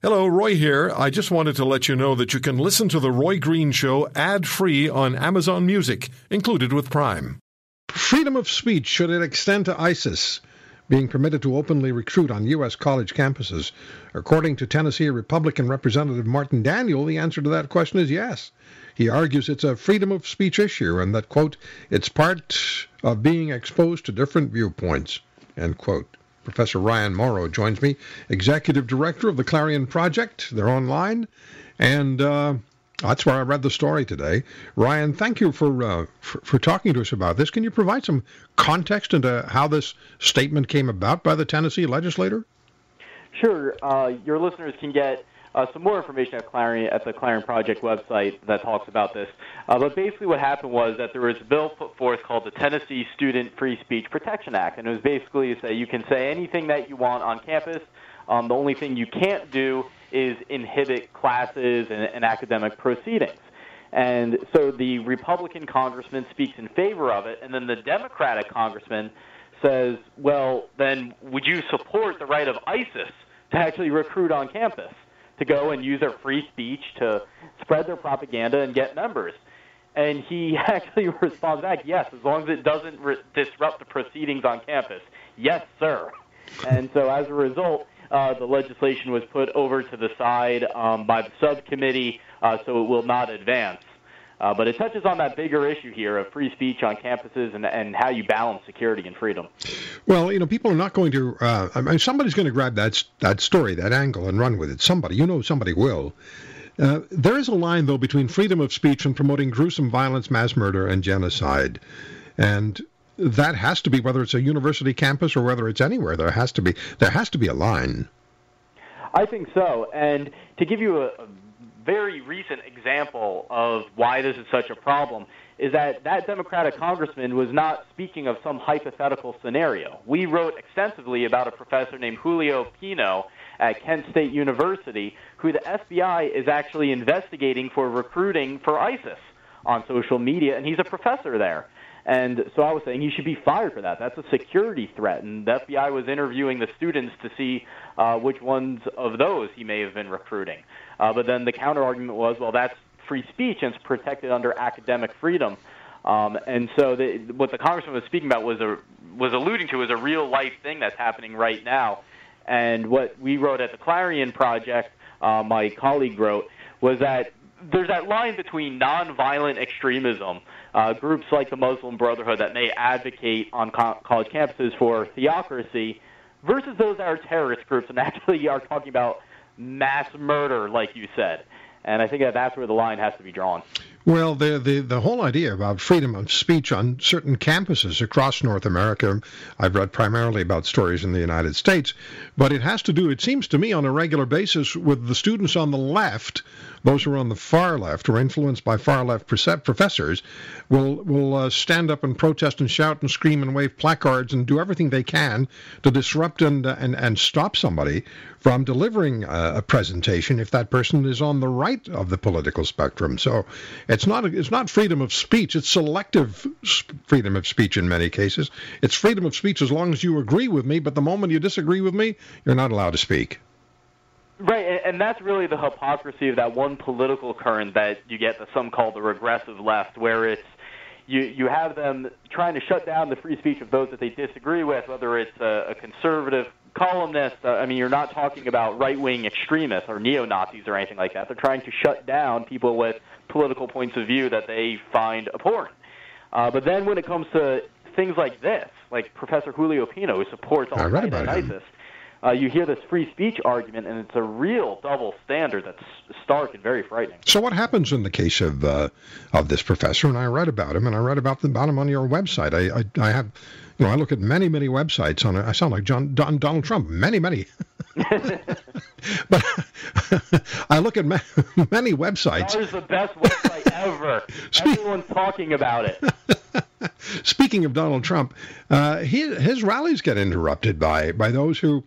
Hello, Roy here. I just wanted to let you know that you can listen to The Roy Green Show ad free on Amazon Music, included with Prime. Freedom of speech, should it extend to ISIS? Being permitted to openly recruit on U.S. college campuses. According to Tennessee Republican Representative Martin Daniel, the answer to that question is yes. He argues it's a freedom of speech issue and that, quote, it's part of being exposed to different viewpoints, end quote. Professor Ryan Mauro joins me, Executive Director of the Clarion Project. They're online, and uh, that's where I read the story today. Ryan, thank you for, uh, for, for talking to us about this. Can you provide some context into how this statement came about by the Tennessee legislator? Sure. Uh, your listeners can get uh, some more information at Clarion at the Clarion Project website that talks about this. Uh, but basically, what happened was that there was a bill put forth called the Tennessee Student Free Speech Protection Act, and it was basically to say you can say anything that you want on campus. Um, the only thing you can't do is inhibit classes and, and academic proceedings. And so the Republican congressman speaks in favor of it, and then the Democratic congressman says, well, then would you support the right of ISIS to actually recruit on campus? To go and use their free speech to spread their propaganda and get members. And he actually responds back, yes, as long as it doesn't re- disrupt the proceedings on campus. Yes, sir. And so as a result, uh, the legislation was put over to the side um, by the subcommittee, uh, so it will not advance. Uh, but it touches on that bigger issue here of free speech on campuses and, and how you balance security and freedom. Well, you know, people are not going to. Uh, I mean, somebody's going to grab that that story, that angle, and run with it. Somebody, you know, somebody will. Uh, there is a line, though, between freedom of speech and promoting gruesome violence, mass murder, and genocide, and that has to be whether it's a university campus or whether it's anywhere. There has to be there has to be a line. I think so. And to give you a, a very recent example of why this is such a problem is that that Democratic congressman was not speaking of some hypothetical scenario. We wrote extensively about a professor named Julio Pino at Kent State University, who the FBI is actually investigating for recruiting for ISIS on social media, and he's a professor there. And so I was saying he should be fired for that. That's a security threat. And the FBI was interviewing the students to see uh, which ones of those he may have been recruiting. Uh, but then the counter argument was, well, that's free speech and it's protected under academic freedom. Um, and so the, what the congressman was speaking about was a was alluding to is a real life thing that's happening right now. And what we wrote at the Clarion Project, uh, my colleague wrote, was that there's that line between nonviolent extremism, uh, groups like the Muslim Brotherhood that may advocate on co- college campuses for theocracy, versus those that are terrorist groups and actually are talking about mass murder, like you said. And I think that that's where the line has to be drawn. Well, the, the, the whole idea about freedom of speech on certain campuses across North America, I've read primarily about stories in the United States, but it has to do, it seems to me, on a regular basis with the students on the left, those who are on the far left, or influenced by far left professors, will, will uh, stand up and protest and shout and scream and wave placards and do everything they can to disrupt and, uh, and, and stop somebody from delivering a, a presentation if that person is on the right of the political spectrum. So it's not it's not freedom of speech. It's selective freedom of speech in many cases. It's freedom of speech as long as you agree with me, but the moment you disagree with me, you're not allowed to speak. Right, and that's really the hypocrisy of that one political current that you get that some call the regressive left, where it's you you have them trying to shut down the free speech of those that they disagree with, whether it's a, a conservative columnist. Uh, I mean, you're not talking about right wing extremists or neo Nazis or anything like that. They're trying to shut down people with political points of view that they find abhorrent. Uh, but then when it comes to things like this, like Professor Julio Pino, who supports Al Qaeda and ISIS, uh, you hear this free speech argument, and it's a real double standard that's stark and very frightening. So, what happens in the case of uh, of this professor? And I read about him, and I read about, the, about him on your website. I, I, I have, you know, I look at many, many websites on. I sound like John Don, Donald Trump. Many, many. but I look at many websites. That is the best website ever. Everyone's talking about it. Speaking of Donald Trump, uh, he, his rallies get interrupted by by those who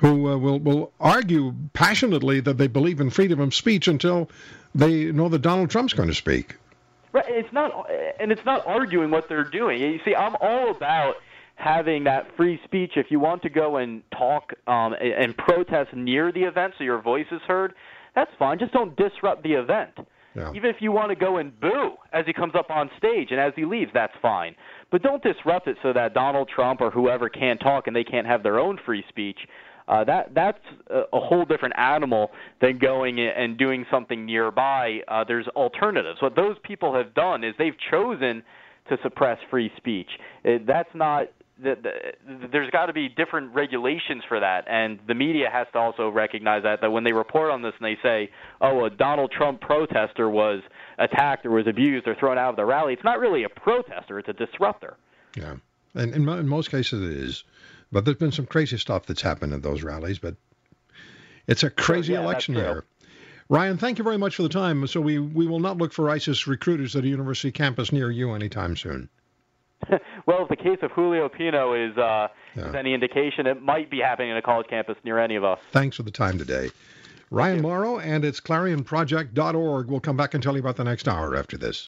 who uh, will will argue passionately that they believe in freedom of speech until they know that Donald Trump's going to speak. Right. It's not, and it's not arguing what they're doing. You see, I'm all about having that free speech. If you want to go and talk um, and protest near the event so your voice is heard, that's fine. Just don't disrupt the event. Yeah. Even if you want to go and boo as he comes up on stage and as he leaves, that's fine. But don't disrupt it so that Donald Trump or whoever can't talk and they can't have their own free speech. Uh, that that's a, whole different animal than going and doing something nearby. Uh, there's alternatives. What those people have done is they've chosen to suppress free speech. It, that's not the, the, there's got to be different regulations for that, and the media has to also recognize that. That when they report on this and they say, "Oh, a Donald Trump protester was attacked or was abused or thrown out of the rally," it's not really a protester; it's a disruptor. Yeah, and in, in most cases it is. But there's been some crazy stuff that's happened at those rallies. But it's a crazy yeah, election year. Ryan, thank you very much for the time. So we, we will not look for ISIS recruiters at a university campus near you anytime soon. well, if the case of Julio Pino is, uh, yeah. is any indication, it might be happening in a college campus near any of us. Thanks for the time today. Ryan Mauro, and it's clarionproject.org. We'll come back and tell you about the next hour after this.